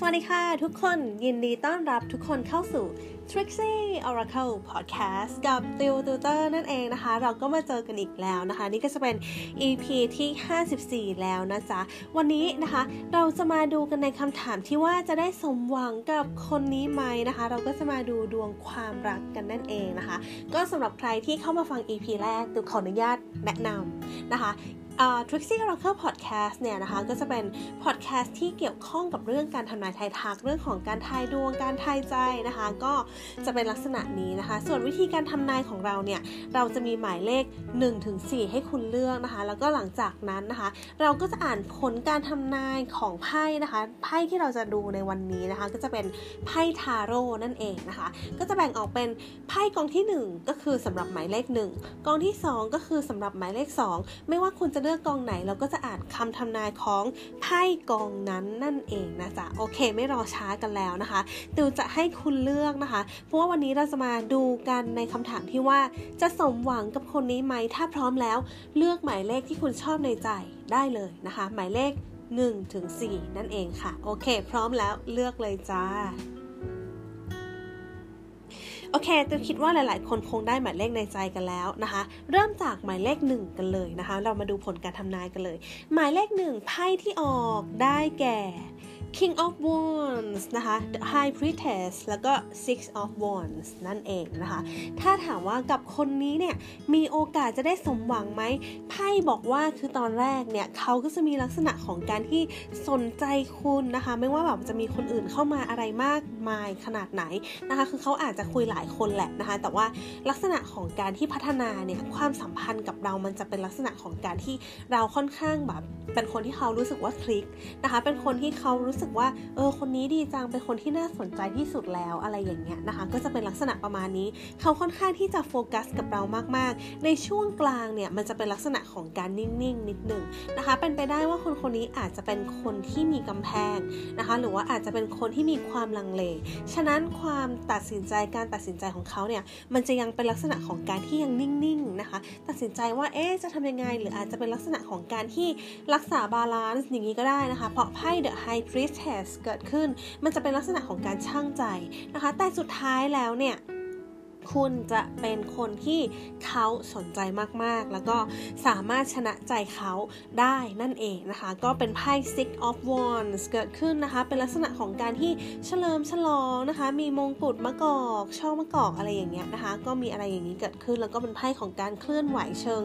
สวัสดีค่ะทุกคนยินดีต้อนรับทุกคนเข้าสู่ Trixie Oracle Podcast กับติวตูเตอร์นั่นเองนะคะ เราก็มาเจอกันอีกแล้วนะคะ นี่ก็จะเป็น EP ที่ 54 แล้วนะจ๊ะ วันนี้นะคะ เราจะมาดูกันในคำถามที่ว่าจะได้สมหวังกับคนนี้ไหมนะคะ เราก็จะมาดูดวงความรักกันนั่นเองนะคะ ก็สำหรับใครที่เข้ามาฟัง EP แรกตูขออนุญาตแนะนำนะคะ Trixie Oracle Podcast เนี่ยนะคะก็จะเป็น podcast ที่เกี่ยวข้องกับเรื่องการทำนายทายทักเรื่องของการทายดวงการทายใจนะคะ ก็จะเป็นลักษณะนี้นะคะ ส่วนวิธีการทำนายของเราเนี่ยเราจะมีหมายเลข 1-4 ให้คุณเลือกนะคะ แล้วก็หลังจากนั้นนะคะ เราก็จะอ่านผลการทำนายของไพ่นะคะไพ่ที่เราจะดูในวันนี้นะคะ ก็จะเป็นไพ่ทาโร่นั่นเองนะคะ ก็จะแบ่งออกเป็นไพ่กองที่ 1 ก็คือสำหรับหมายเลข 1กองที่ 2 ก็คือสำหรับหมายเลข 2 ไม่ว่าคุณจะเลือกลือกองไหนเราก็จะอ่านคำทำนายของไพ่กองนั้นนั่นเองนะจ๊ะโอเค ไม่รอช้ากันแล้วนะคะติวจะให้คุณเลือกนะคะ เพราะว่าวันนี้เราจะมาดูกันในคำถามที่ว่าจะสมหวังกับคนนี้ไหมถ้าพร้อมแล้ว เลือกหมายเลขที่คุณชอบในใจได้เลยนะคะ หมายเลข1ถึง4นั่นเองค่ะ โอเค พร้อมแล้วเลือกเลยจ้า โอเคตูคิดว่าหลายๆ คนคงได้หมายเลขในใจกันแล้วนะคะ เริ่มจากหมายเลขหนึ่งกันเลยนะคะ เรามาดูผลการทำนายกันเลย หมายเลขหนึ่งไพ่ที่ออกได้แก่ King of Wands นะคะ The High Priestess แล้วก็ Six of Wands นั่นเองนะคะ ถ้าถามว่ากับคนนี้เนี่ยมีโอกาสจะได้สมหวังไหมไพ่บอกว่าคือตอนแรกเนี่ยเขาก็จะมีลักษณะของการที่สนใจคุณนะคะ ไม่ว่าแบบจะมีคนอื่นเข้ามาอะไรมากมายขนาดไหนนะคะ คือเขาอาจจะคุยหลายคนแหละนะคะ แต่ว่าลักษณะของการที่พัฒนาเนี่ยความสัมพันธ์กับเรามันจะเป็นลักษณะของการที่เราค่อนข้างแบบเป็นคนที่เขารู้สึกว่าคลิกนะคะ เป็นคนที่เขารู้สึกว่าเออคนนี้ดีจังเป็นคนที่น่าสนใจที่สุดแล้วอะไรอย่างเงี้ยนะคะ ก็จะเป็นลักษณะประมาณนี้ เขาค่อนข้างที่จะโฟกัสกับเรามากๆ ในช่วงกลางเนี่ยมันจะเป็นลักษณะของการนิ่งๆนิดหนึ่งนะคะ เป็นไปได้ว่าคนคนนี้อาจจะเป็นคนที่มีกำแพงนะคะ หรือว่าอาจจะเป็นคนที่มีความลังเล ฉะนั้นความตัดสินใจการตัดสินใจของเขาเนี่ยมันจะยังเป็นลักษณะของการที่ยังนิ่งๆนะคะ ตัดสินใจว่าเอ๊จะทำยังไง หรืออาจจะเป็นลักษณะของการที่รักษา balance อย่างนี้ก็ได้นะคะ เพราะไพ่ The Justice เกิดขึ้น มันจะเป็นลักษณะของการชั่งใจนะคะ แต่สุดท้ายแล้วเนี่ยคุณจะเป็นคนที่เขาสนใจมากๆ แล้วก็สามารถชนะใจเขาได้นั่นเองนะคะ ก็เป็นไพ่ Six of Wands เกิดขึ้นนะคะ เป็นลักษณะของการที่เฉลิมฉลองนะคะ มีมงกุฎมะกอกช่อมะกอกอะไรอย่างเงี้ยนะคะ ก็มีอะไรอย่างนี้เกิดขึ้น แล้วก็เป็นไพ่ของการเคลื่อนไหวเชิง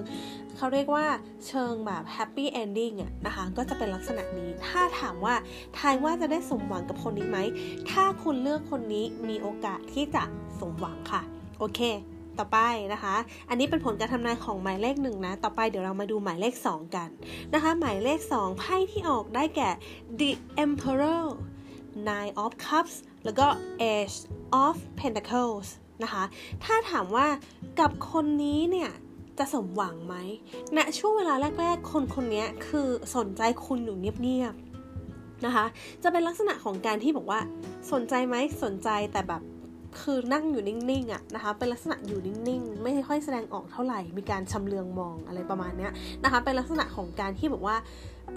เขาเรียกว่าเชิงแบบ happy ending อะนะคะก็จะเป็นลักษณะนี้ ถ้าถามว่าทายว่าจะได้สมหวังกับคนนี้ไหม ถ้าคุณเลือกคนนี้มีโอกาสที่จะสมหวังค่ะ โอเค ต่อไปนะคะ อันนี้เป็นผลการทำนายของหมายเลขหนึ่งนะ ต่อไปเดี๋ยวเรามาดูหมายเลข 2 กันนะคะ หมายเลข 2 ไพ่ที่ออกได้แก่ The Emperor Nine of Cups แล้วก็ Ace of Pentacles นะคะ ถ้าถามว่ากับคนนี้เนี่ย จะสมหวังไหมณนะช่วงเวลาแรก ๆ คนคนนี้คือสนใจคุณอยู่เงียบๆนะคะ จะเป็นลักษณะของการที่บอกว่า สนใจไหมสนใจแต่แบบคือนั่งอยู่นิ่งๆอะนะคะ เป็นลักษณะอยู่นิ่งๆ ไม่ค่อยแสดงออกเท่าไหร่ มีการชำเลืองมองอะไรประมาณนี้นะคะ เป็นลักษณะของการที่บอกว่า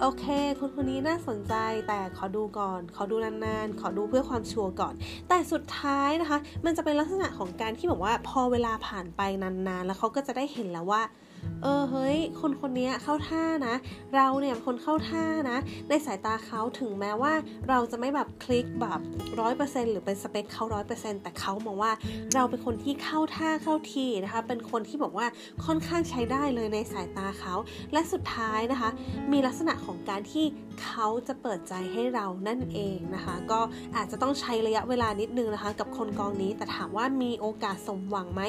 โอเค คนคนนี้น่าสนใจแต่ขอดูก่อน ขอดูนานๆ ขอดูเพื่อความชัวร์ก่อน แต่สุดท้ายนะคะ มันจะเป็นลักษณะของการที่บอกว่าพอเวลาผ่านไปนานๆ แล้วเขาก็จะได้เห็นแล้วว่า เออเฮ้ย คนคนนี้เข้าท่านะ เราเนี่ยคนเข้าท่านะ ในสายตาเขาถึงแม้ว่าเราจะไม่แบบคลิกแบบร้อยเปอร์เซ็นหรือเป็นสเปคเขาร้อยเปอร์เซ็นแต่เขามองว่าเราเป็นคนที่เข้าท่าเข้าทีนะคะ เป็นคนที่บอกว่าค่อนข้างใช้ได้เลยในสายตาเขา และสุดท้ายนะคะ มีลักษณะของการที่ เขาจะเปิดใจให้เรานั่นเองนะคะ ก็อาจจะต้องใช้ระยะเวลานิดนึงนะคะ กับคนกองนี้แต่ถามว่ามีโอกาสสมหวังไหม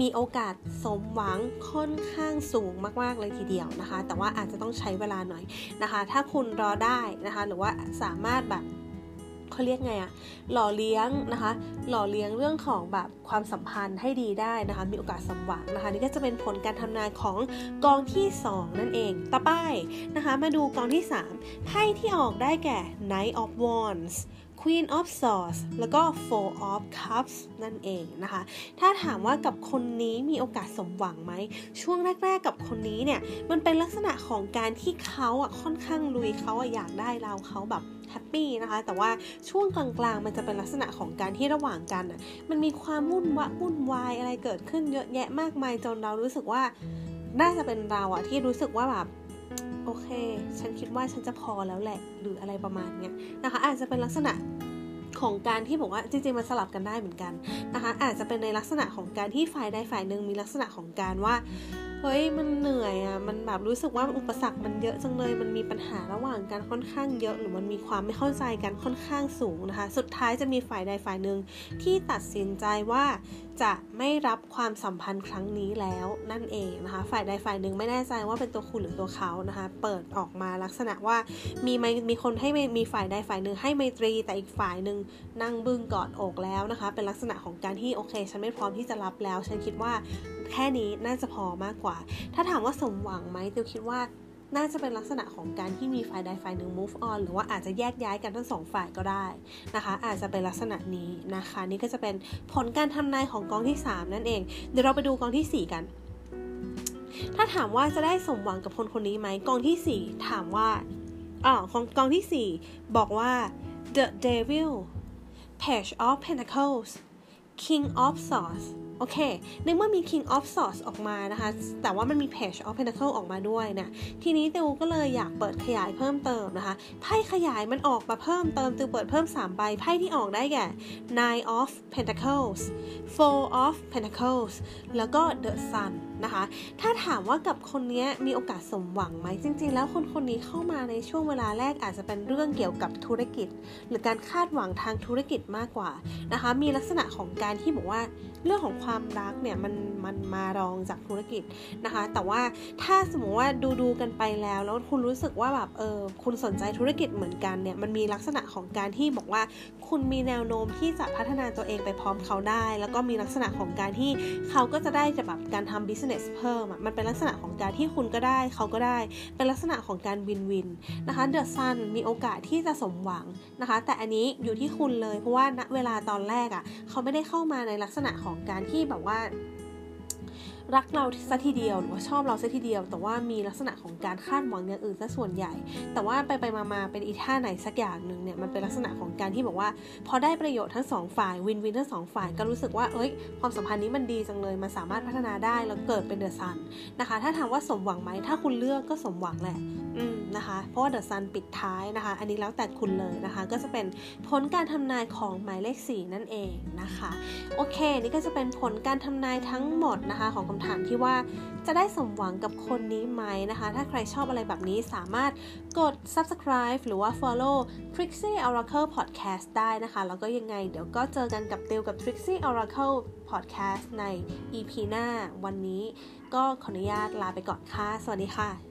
มีโอกาสสมหวังค่อนข้างสูงมากๆเลยทีเดียวนะคะ แต่ว่าอาจจะต้องใช้เวลาหน่อยนะคะ ถ้าคุณรอได้นะคะ หรือว่าสามารถแบบ เขาเรียกไงอะหล่อเลี้ยงนะคะ หล่อเลี้ยงเรื่องของแบบความสัมพันธ์ให้ดีได้นะคะ มีโอกาสสมหวังนะคะ นี่ก็จะเป็นผลการทำนายของกองที่ 2 นั่นเอง ต่อไปนะคะ มาดูกองที่ 3ไพ่ที่ออกได้แก่ Knight of Wands Queen of Swords แล้วก็ Four of Cups นั่นเองนะคะ ถ้าถามว่ากับคนนี้มีโอกาสสมหวังไหม ช่วงแรก ๆ กับคนนี้เนี่ย มันเป็นลักษณะของการที่เขาอะค่อนข้างลุยเขาอะอยากได้เราเขาแบบ แฮปปี้นะคะ แต่ว่าช่วงกลางๆ มันจะเป็นลักษณะของการที่ระหว่างกันอะมันมีความวุ่นวะวุ่นวายอะไรเกิดขึ้นเยอะแยะมากมายจนเรารู้สึกว่าน่าจะเป็นเราอะที่รู้สึกว่าแบบโอเค ฉันคิดว่าฉันจะพอแล้วแหละ หรืออะไรประมาณเนี้ยนะคะ อาจจะเป็นลักษณะของการที่บอกว่าจริงๆมันสลับกันได้เหมือนกันนะคะ อาจจะเป็นในลักษณะของการที่ฝ่ายใดฝ่ายหนึ่งมีลักษณะของการว่า เฮ้ยมันเหนื่อยอะ่ะมันแบบรู้สึกว่าอุปสรรคมันเยอะจังเลย มันมีปัญหาระหว่างกันค่อนข้างเยอะ หรือมันมีความไม่เข้าใจกันค่อนข้างสูงนะคะ สุดท้ายจะมีฝ่ายใดฝ่ายหนึ่งที่ตัดสินใจว่า จะไม่รับความสัมพันธ์ครั้งนี้แล้วนั่นเองนะคะ ฝ่ายใดฝ่ายหนึ่งไม่แน่ใจว่าเป็นตัวคุณหรือตัวเขานะคะ เปิดออกมาลักษณะว่ามีมีคนให้มีฝ่ายใดฝ่ายหนึ่งให้ไมตรีแต่อีกฝ่ายหนึ่งนั่งบึ้งกอดอกแล้วนะคะ เป็นลักษณะของการที่โอเค ฉันไม่พร้อมที่จะรับแล้ว ฉันคิดว่าแค่นี้น่าจะพอมากกว่า ถ้าถามว่าสมหวังไหมติวคิดว่า น่าจะเป็นลักษณะของการที่มีฝ่ายใดฝ่ายหนึ่ง move on หรือว่าอาจจะแยกย้ายกันทั้งสองฝ่ายก็ได้นะคะ อาจจะเป็นลักษณะนี้นะคะ นี่ก็จะเป็นผลการทำนายของกองที่ 3 นั่นเอง เดี๋ยวเราไปดูกองที่ 4 กัน ถ้าถามว่าจะได้สมหวังกับคนคนนี้ไหมกองที่ 4 ถามว่าอ๋อกองกองที่ 4 บอกว่า the devil page of pentacles king of swords โอเค ในเมื่อมี King of Swords ออกมานะคะ แต่ว่ามันมี Page of Pentacle ออกมาด้วยนะ ทีนี้ติวก็เลยอยากเปิดขยายเพิ่มเติมนะคะ ไพ่ขยายมันออกมาเพิ่มเติมติวเปิดเพิ่ม 3 ใบ ไพ่ที่ออกได้แก่ Nine of Pentacles Four of Pentacles แล้วก็ The Sun นะคะ ถ้าถามว่ากับคนนี้มีโอกาสสมหวังไหมจริง ๆ แล้วคนคนนี้เข้ามาในช่วงเวลาแรกอาจจะเป็นเรื่องเกี่ยวกับธุรกิจ หรือการคาดหวังทางธุรกิจมากกว่านะคะ มีลักษณะของการที่บอกว่าเรื่องของความรักเนี่ยมันมันมารองจากธุรกิจนะคะ แต่ว่าถ้าสมมติว่าดูดูกันไปแล้ว แล้วคุณรู้สึกว่าแบบเออคุณสนใจธุรกิจเหมือนกันเนี่ยมันมีลักษณะของการที่บอกว่า คุณมีแนวโน้มที่จะพัฒนาตัวเองไปพร้อมเขาได้ แล้วก็มีลักษณะของการที่เขาก็จะได้จะแบบการทำ business เพิ่มอะมันเป็นลักษณะของการที่คุณก็ได้เขาก็ได้ เป็นลักษณะของการวินวินนะคะเดอะซันมีโอกาสที่จะสมหวังนะคะ แต่อันนี้อยู่ที่คุณเลยเพราะว่าณเวลาตอนแรกอะเขาไม่ได้เข้ามาในลักษณะของการที่แบบว่า รักเราซะทีเดียวหรือว่าชอบเราซะทีเดียว แต่ว่ามีลักษณะของการคาดหวังอย่างอื่นซะส่วนใหญ่ แต่ว่าไปไปมาๆเป็นอีท่าไหนสักอย่างหนึ่งเนี่ยมันเป็นลักษณะของการที่บอกว่า พอได้ประโยชน์ทั้งสองฝ่ายวินวินทั้งสองฝ่ายก็รู้สึกว่าเอ้ยความสัมพันธ์นี้มันดีจังเลยมันสามารถพัฒนาได้แล้วเกิดเป็นเดอะซันนะคะ ถ้าถามว่าสมหวังไหมถ้าคุณเลือกก็สมหวังแหละ นะคะเพราะว่าเดอะซันปิดท้ายนะคะ อันนี้แล้วแต่คุณเลยนะคะ ก็จะเป็นผลการทำนายของหมายเลข 4 นั่นเองนะคะ โอเค นี่ก็จะเป็นผลการทำนายทั้งหมดนะคะ ของคำถามที่ว่าจะได้สมหวังกับคนนี้ไหมนะคะ ถ้าใครชอบอะไรแบบนี้สามารถกด subscribe หรือว่า follow Trixie Oracle Podcast ได้นะคะ แล้วก็ยังไงเดี๋ยวก็เจอกันกับเตลกับ Trixie Oracle Podcast ใน EP หน้าวันนี้ ก็ขออนุญาตลาไปก่อนค่ะ สวัสดีค่ะ